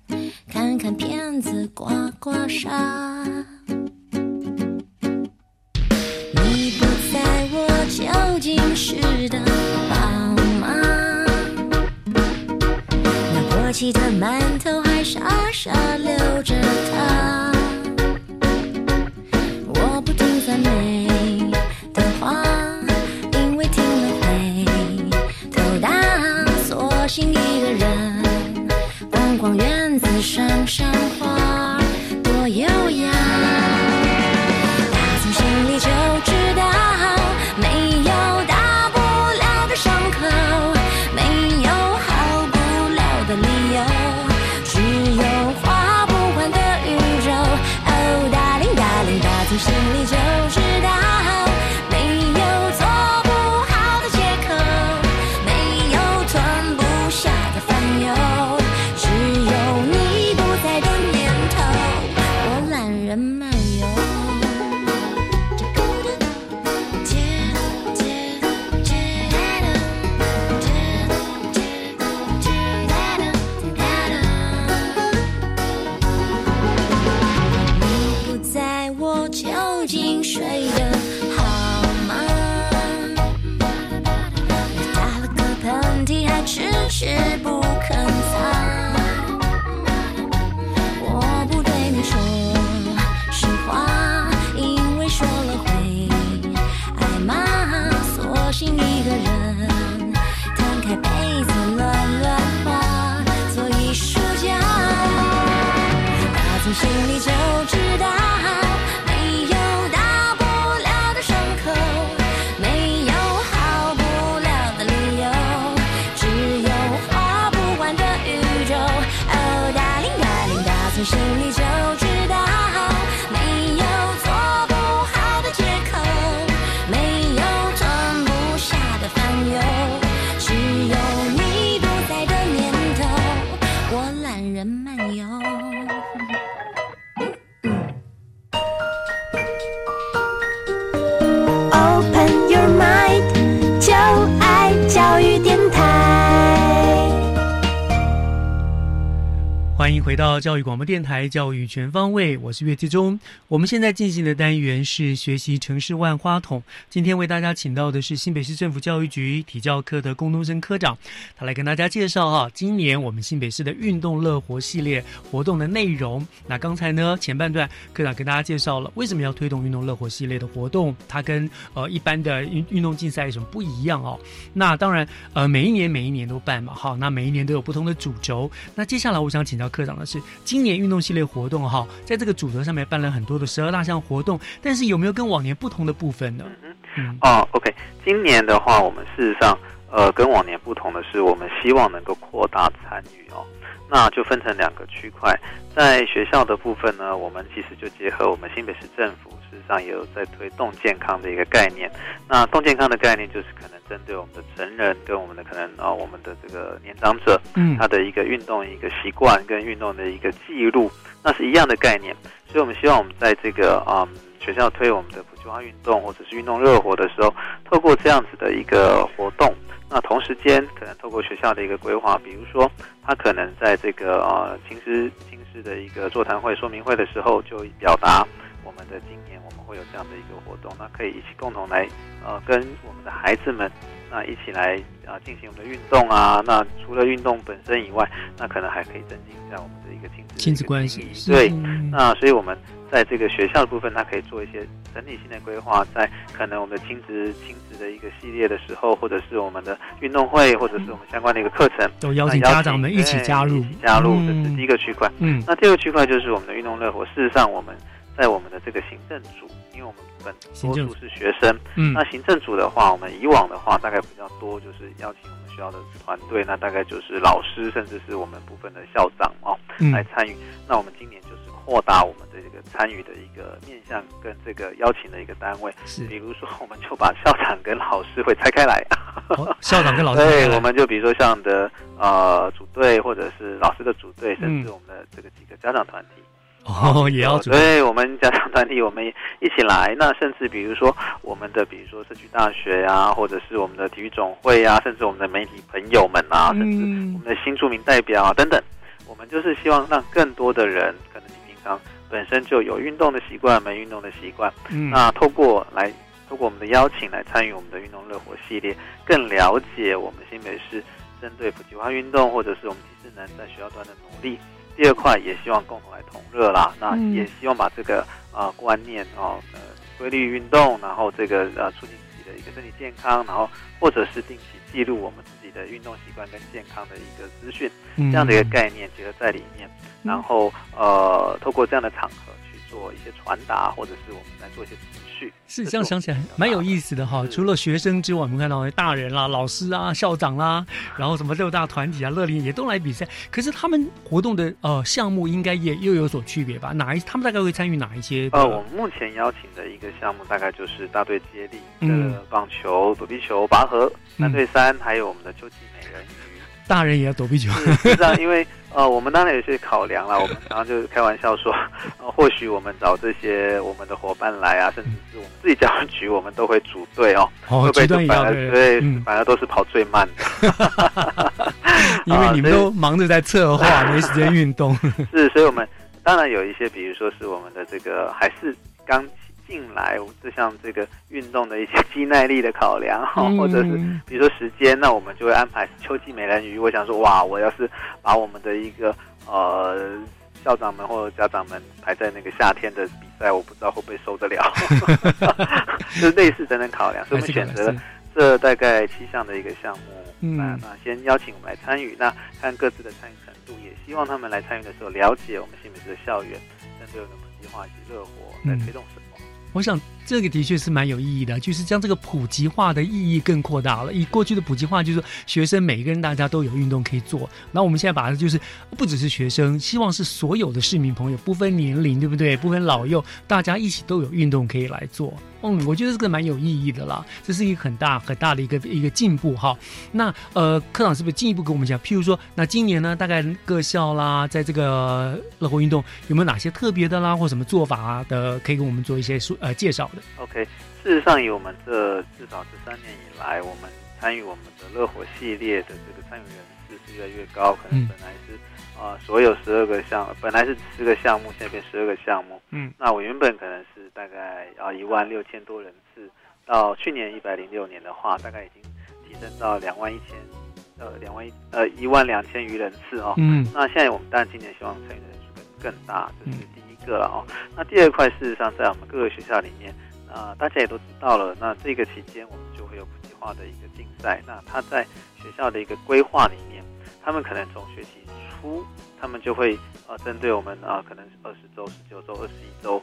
看看片子，刮刮痧。沙流着回到教育广播电台《教育全方位》，我是岳志忠。我们现在进行的单元是学习城市万花筒。今天为大家请到的是新北市政府教育局体教科的龚东升科长，他来跟大家介绍哈，今年我们新北市的运动乐活系列活动的内容。那刚才呢，前半段科长跟大家介绍了为什么要推动运动乐活系列的活动，它跟呃一般的运运动竞赛有什么不一样哦？那当然，呃，每一年每一年都办嘛，好，那每一年都有不同的主轴。那接下来我想请教科长的是，今年运动系列活动哈，在这个主轴上面办了很多的十二大项活动，但是有没有跟往年不同的部分呢？嗯哦，OK，今年的话，我们事实上，呃，跟往年不同的是，我们希望能够扩大参与哦。那就分成两个区块，在学校的部分呢，我们其实就结合我们新北市政府，事实上也有在推动健康的一个概念。那动健康的概念就是可能针对我们的成人跟我们的可能啊，我们的这个年长者，嗯他的一个运动一个习惯跟运动的一个记录，那是一样的概念。所以我们希望我们在这个啊、学校推我们的普及化运动或者是运动热火的时候，透过这样子的一个活动。那同时间，可能透过学校的一个规划，比如说，他可能在这个呃青师青师的一个座谈会、说明会的时候，就表达我们的今年我们会有这样的一个活动，那可以一起共同来呃跟我们的孩子们，那一起来啊、进行我们的运动啊。那除了运动本身以外，那可能还可以增进一下我们的一个亲子亲子关系对嗯，那所以我们在这个学校的部分，它可以做一些整体性的规划，在可能我们的亲子亲子的一个系列的时候，或者是我们的运动会，或者是我们相关的一个课程，都邀请那家长们一起加入一起加入，嗯这是第一个区块。嗯那第二个区块就是我们的运动乐活。事实上，我们在我们的这个行政组，因为我们本多数是学生，嗯那行政组的话，我们以往的话大概比较多，就是邀请我们学校的团队，那大概就是老师，甚至是我们部分的校长哦、嗯来参与。那我们今年就是扩大我们的这个参与的一个面向跟这个邀请的一个单位，是比如说我们就把校长跟老师会拆开来。哦校长跟老师对，我们就比如说像的呃组队，或者是老师的组队，甚嗯至我们的这个几个家长团体。哦，也要主对我们家长团体，我们一起来。那甚至比如说我们的，比如说社区大学呀、或者是我们的体育总会呀、甚至我们的媒体朋友们啊，甚至嗯我们的新住民代表啊等等，我们就是希望让更多的人，可能你平常本身就有运动的习惯，没运动的习惯，嗯那透过来透过我们的邀请来参与我们的运动热火系列，更了解我们新北市针对普及化运动或者是我们体适能在学校端的努力。第二块也希望共同来同热啦，那嗯也希望把这个呃观念哦呃规律运动，然后这个呃促进自己的一个身体健康，然后或者是定期记录我们自己的运动习惯跟健康的一个资讯，嗯。这样的一个概念结合在里面，然后呃透过这样的场合去做一些传达，或者是我们来做一些是这样想起来蛮有意思的哈。除了学生之外，我们看到大人啦、老师啊、校长啦，然后什么六大团体啊、乐龄也都来比赛。可是他们活动的呃项目应该也又有所区别吧？哪一他们大概会参与哪一些？呃，我们目前邀请的一个项目大概就是大队接力、嗯的棒球、躲避球、拔河、三对三，还有我们的秋季美人鱼。大人也要躲避球。是这样，因为呃，我们当然有些考量了，我们常常就是开玩笑说，呃，或许我们找这些我们的伙伴来啊，甚至是我们自己教育局，我们都会组队哦，哦会不会反而对对，嗯反而都是跑最慢的。因为你们啊都忙着在策划，没时间运动。是，所以我们当然有一些，比如说是我们的这个还是刚进来，就像这个运动的一些肌耐力的考量，或者是比如说时间，那我们就会安排秋季美人鱼。我想说，哇，我要是把我们的一个呃校长们或者家长们排在那个夏天的比赛，我不知道会不会受得了，就类似等等考量，所以我们选择了这大概七项的一个项目。嗯那那先邀请我们来参与，那看各自的参与程度，也希望他们来参与的时候了解我们新北市的校园针对我们普及化以及热火来推动什么。我想这个的确是蛮有意义的，就是将这个普及化的意义更扩大了。以过去的普及化，就是说学生每一个人大家都有运动可以做，那我们现在把它就是不只是学生，希望是所有的市民朋友，不分年龄，对不对？不分老幼，大家一起都有运动可以来做。嗯，我觉得这个蛮有意义的啦，这是一个很大很大的一个一个进步哈。那呃，科长是不是进一步跟我们讲？譬如说，那今年呢，大概各校啦，在这个乐活运动有没有哪些特别的啦，或什么做法啊的，可以跟我们做一些说呃介绍？OK，事实上以我们这至少这三年以来，我们参与我们的乐火系列的这个参与人次是越来越高，可能嗯本来是啊、呃所有十二个项，本来是十个项目，现在变十二个项目。嗯，那我原本可能是大概啊一万六千多人次，到去年一百零六年的话，大概已经提升到两万一千。呃，两万一呃一万两千余人次哦，嗯那现在我们当然今年希望参与的人数更更大，这是第一个了哦。那第二块，事实上在我们各个学校里面，啊、大家也都知道了。那这个期间，我们就会有普及化的一个竞赛。那他在学校的一个规划里面，他们可能从学期初，他们就会呃针对我们啊、可能二十周、十九周、二十一周，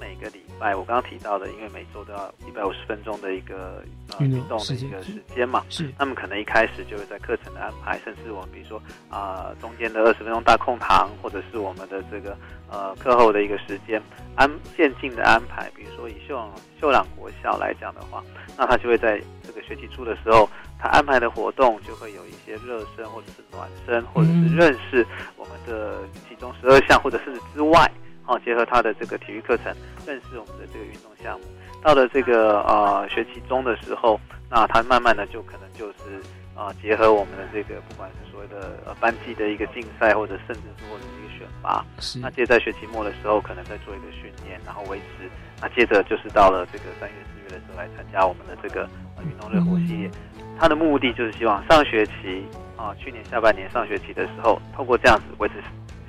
每个礼拜我刚刚提到的，因为每周都要一百五十分钟的一个呃运动的一个时间嘛，是他们可能一开始就会在课程的安排，甚至我们比如说啊、中间的二十分钟大空堂，或者是我们的这个呃课后的一个时间安渐进的安排。比如说以秀朗秀朗国校来讲的话，那他就会在这个学期初的时候，他安排的活动就会有一些热身或者是暖身，或者是认识我们的其中十二项，或者甚至之外。哦，结合他的这个体育课程，认识我们的这个运动项目。到了这个呃学期中的时候，那他慢慢的就可能就是啊、呃结合我们的这个不管是所谓的呃班级的一个竞赛，或者甚至是或者是一个选拔。那接着在学期末的时候，可能再做一个训练，然后维持。那接着就是到了这个三月四月的时候来参加我们的这个呃运动热火系列。他的目的就是希望上学期啊、去年下半年上学期的时候，透过这样子维持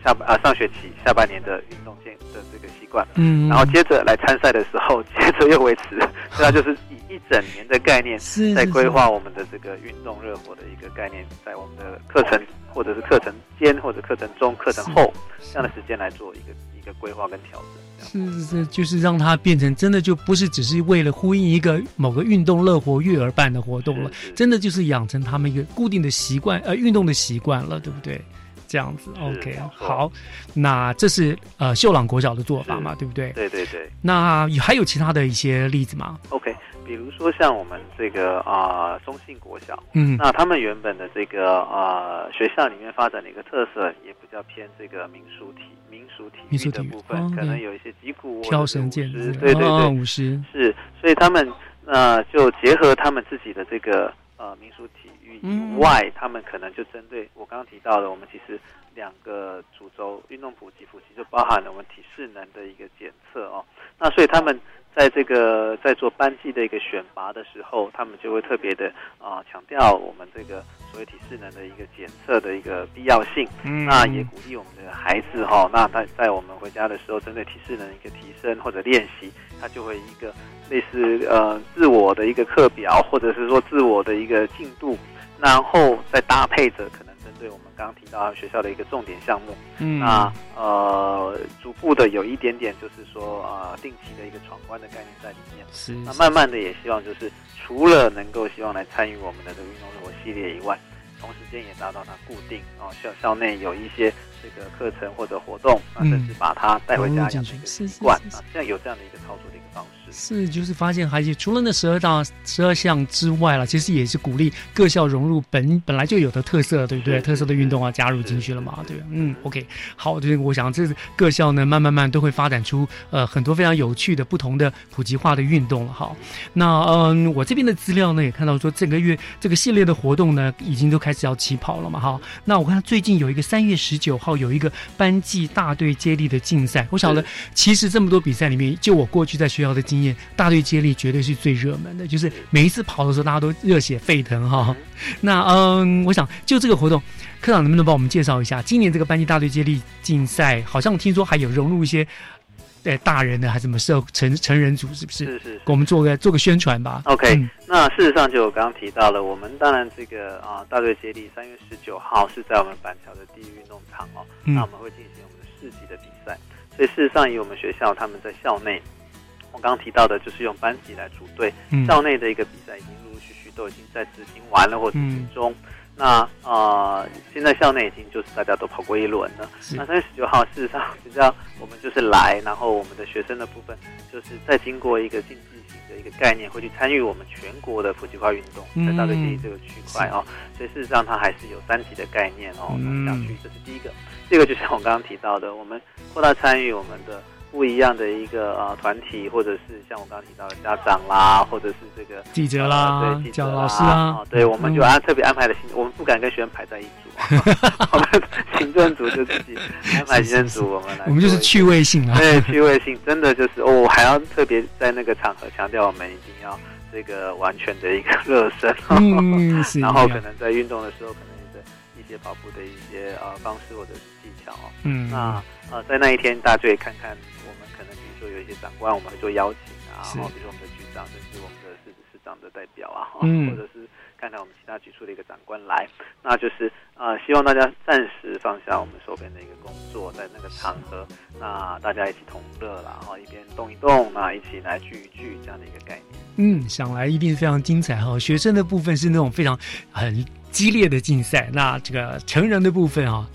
下半啊上学期下半年的运动健的这个习惯，嗯然后接着来参赛的时候，接着又维持，所以它，就是以一整年的概念在规划我们的这个运动热火的一个概念，在我们的课程或者是课程间或者课程中、课程后这样的时间来做一个一个规划跟调整。是是是，就是让它变成真的就不是只是为了呼应一个某个运动乐活月而办的活动了，真的就是养成他们一个固定的习惯，呃，运动的习惯了，对不对？这样子，OK，好，那这是呃秀朗国小的做法嘛，对不对？对对对。那还有其他的一些例子吗？OK，比如说像我们这个啊、中信国小，嗯那他们原本的这个呃学校里面发展的一个特色，也比较偏这个民俗体民俗体育的部分，哦可能有一些击鼓、挑绳剑之对对对，哦舞狮是，所以他们呃就结合他们自己的这个呃民俗体以外，他们可能就针对我刚刚提到的，我们其实两个主轴运动普及，普及就包含了我们体适能的一个检测哦。那所以他们在这个在做班级的一个选拔的时候，他们就会特别的啊、强调我们这个所谓体适能的一个检测的一个必要性。嗯那也鼓励我们的孩子哈、那在在我们回家的时候，针对体适能一个提升或者练习，他就会一个类似呃自我的一个课表，或者是说自我的一个进度，然后再搭配着可能针对我们刚刚提到学校的一个重点项目，嗯。那呃逐步的有一点点就是说呃定期的一个闯关的概念在里面，是那慢慢的也希望就是除了能够希望来参与我们的这个运动生活系列以外，同时间也达到它固定哦校校内有一些这个课程或者活动，啊嗯。甚至把它带回家养成一个习惯啊，这样有这样的一个操作的一个方式。是，就是发现孩子除了那十二大十二项之外了，其实也是鼓励各校融入本本来就有的特色，对不对？特色的运动啊加入进去了嘛，对吧？嗯，OK，好，就是我想这各校呢，慢慢慢都会发展出呃很多非常有趣的不同的普及化的运动了好。那嗯，我这边的资料呢也看到说，这个月这个系列的活动呢已经都开始要起跑了嘛哈。那我看最近有一个三月十九号有一个班级大队接力的竞赛，我晓得其实这么多比赛里面，就我过去在学校的经验，大队接力绝对是最热门的，就是每一次跑的时候大家都热血沸腾哈。那嗯，我想就这个活动，科长能不能帮我们介绍一下今年这个班级大队接力竞赛？好像听说还有融入一些。呃，大人的还是什么社成成人组，是不是？是是是给我们做个做个宣传吧。OK，、嗯那事实上就我刚刚提到了，我们当然这个啊大队接力三月十九号是在我们板桥的第一运动场哦，嗯那我们会进行我们的市级的比赛，所以事实上以我们学校他们在校内，我刚刚提到的就是用班级来组队，嗯校内的一个比赛已经陆陆续续都已经在执行完了或执行中。那呃，现在校内已经就是大家都跑过一轮了。那三月十九号，事实上比较我们就是来，然后我们的学生的部分就是再经过一个竞技型的一个概念，会去参与我们全国的普及化运动，在大队接力这个区块哦。所以事实上它还是有三级的概念哦。那下去这是第一个。第二个就像我刚刚提到的，我们扩大参与我们的不一样的一个呃团体，或者是像我刚刚提到的家长啦，或者是这个记者啦呃对记者啦老师啊哦对，我们就嗯安特别安排了行，我们不敢跟学生排在一组啊，我们 行政组就自己安排行政组，我们来我们就是趣味性啊，对，趣味性真的就是哦，我还要特别在那个场合强调，我们一定要这个完全的一个热身，嗯然后可能在运动的时候，可能的一些跑步的一些呃方式或者是技巧。哦。嗯。那呃在那一天，大家就可以看看有一些长官，我们会做邀请啊，是然后比如说我们的局长，甚至我们的市市长的代表啊，嗯或者是看看我们其他局处的一个长官来，那就是呃希望大家暂时放下我们手边的一个工作，在那个场合，那大家一起同乐啦，然后一边动一动，那一起来聚一聚这样的一个概念。嗯，想来一定非常精彩哈。学生的部分是那种非常很激烈的竞赛，那这个成人的部分哈。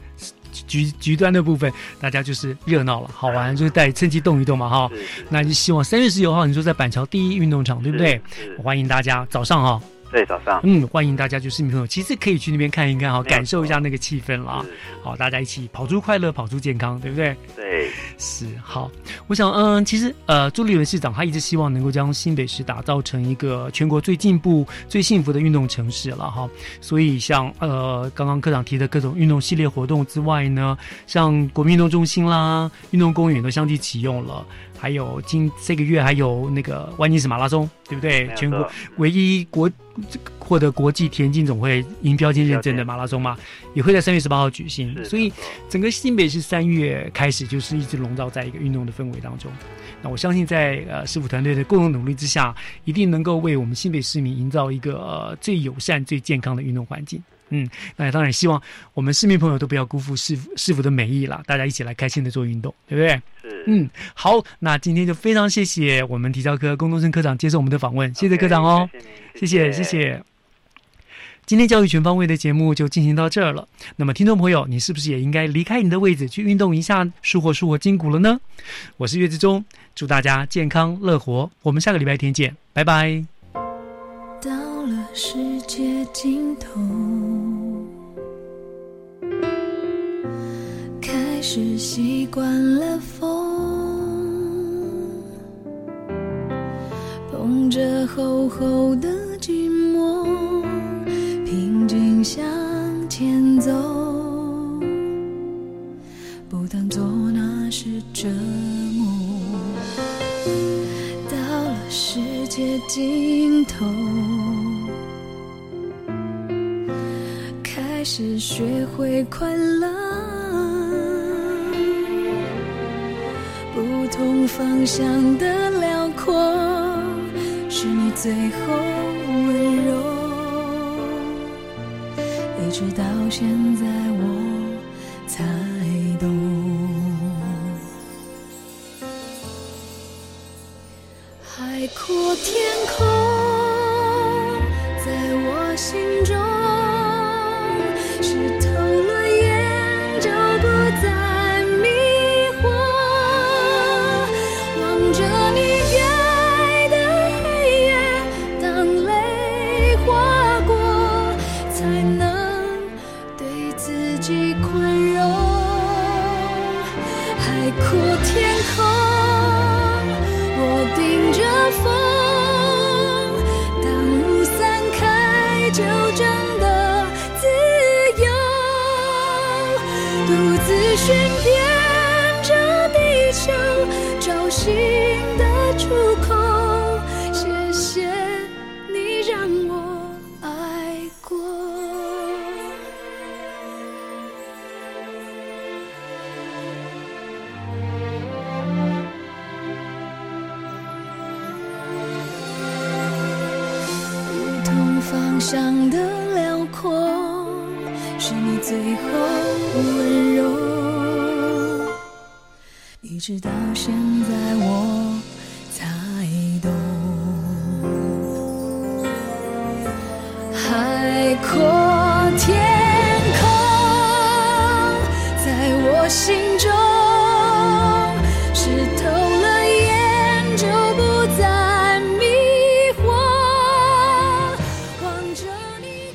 局局端的部分，大家就是热闹了，好玩，就是带趁机动一动嘛，哈。那就希望三月十九号，你说在板桥第一运动场，对不对？欢迎大家早上哈。对，早上。嗯，欢迎大家，就是市民朋友，其实可以去那边看一看哈，感受一下那个气氛啦。好，大家一起跑出快乐，跑出健康，对不对？对，是好。我想，嗯，其实呃，朱立伦市长他一直希望能够将新北市打造成一个全国最进步、最幸福的运动城市了哈。所以像呃，刚刚科长提的各种运动系列活动之外呢，像国民运动中心啦、运动公园都相继启用了。还有今这个月还有那个万金石马拉松，对不对全国唯一国获得国际田径总会银标签认证的马拉松嘛，也会在三月十八号举行。所以整个新北市三月开始就是一直笼罩在一个运动的氛围当中。那我相信在呃师傅团队的共同努力之下，一定能够为我们新北市民营造一个、呃、最友善、最健康的运动环境。嗯，那当然希望我们市民朋友都不要辜负市府市府的美意啦，大家一起来开心的做运动，对不对？是。嗯，好，那今天就非常谢谢我们体教科龚东升科长接受我们的访问，谢谢科长哦，谢谢谢谢。今天教育全方位的节目就进行到这儿了。那么，听众朋友，你是不是也应该离开你的位置去运动一下，舒活舒活筋骨了呢？我是岳志忠，祝大家健康乐活。我们下个礼拜天见，拜拜。世界尽头，开始习惯了风，捧着厚厚的寂寞，平静向前走，不当作那是折磨。到了世界尽头，开始学会快乐，不同方向的辽阔，是你最后温柔，一直到现在我才懂。海阔天空，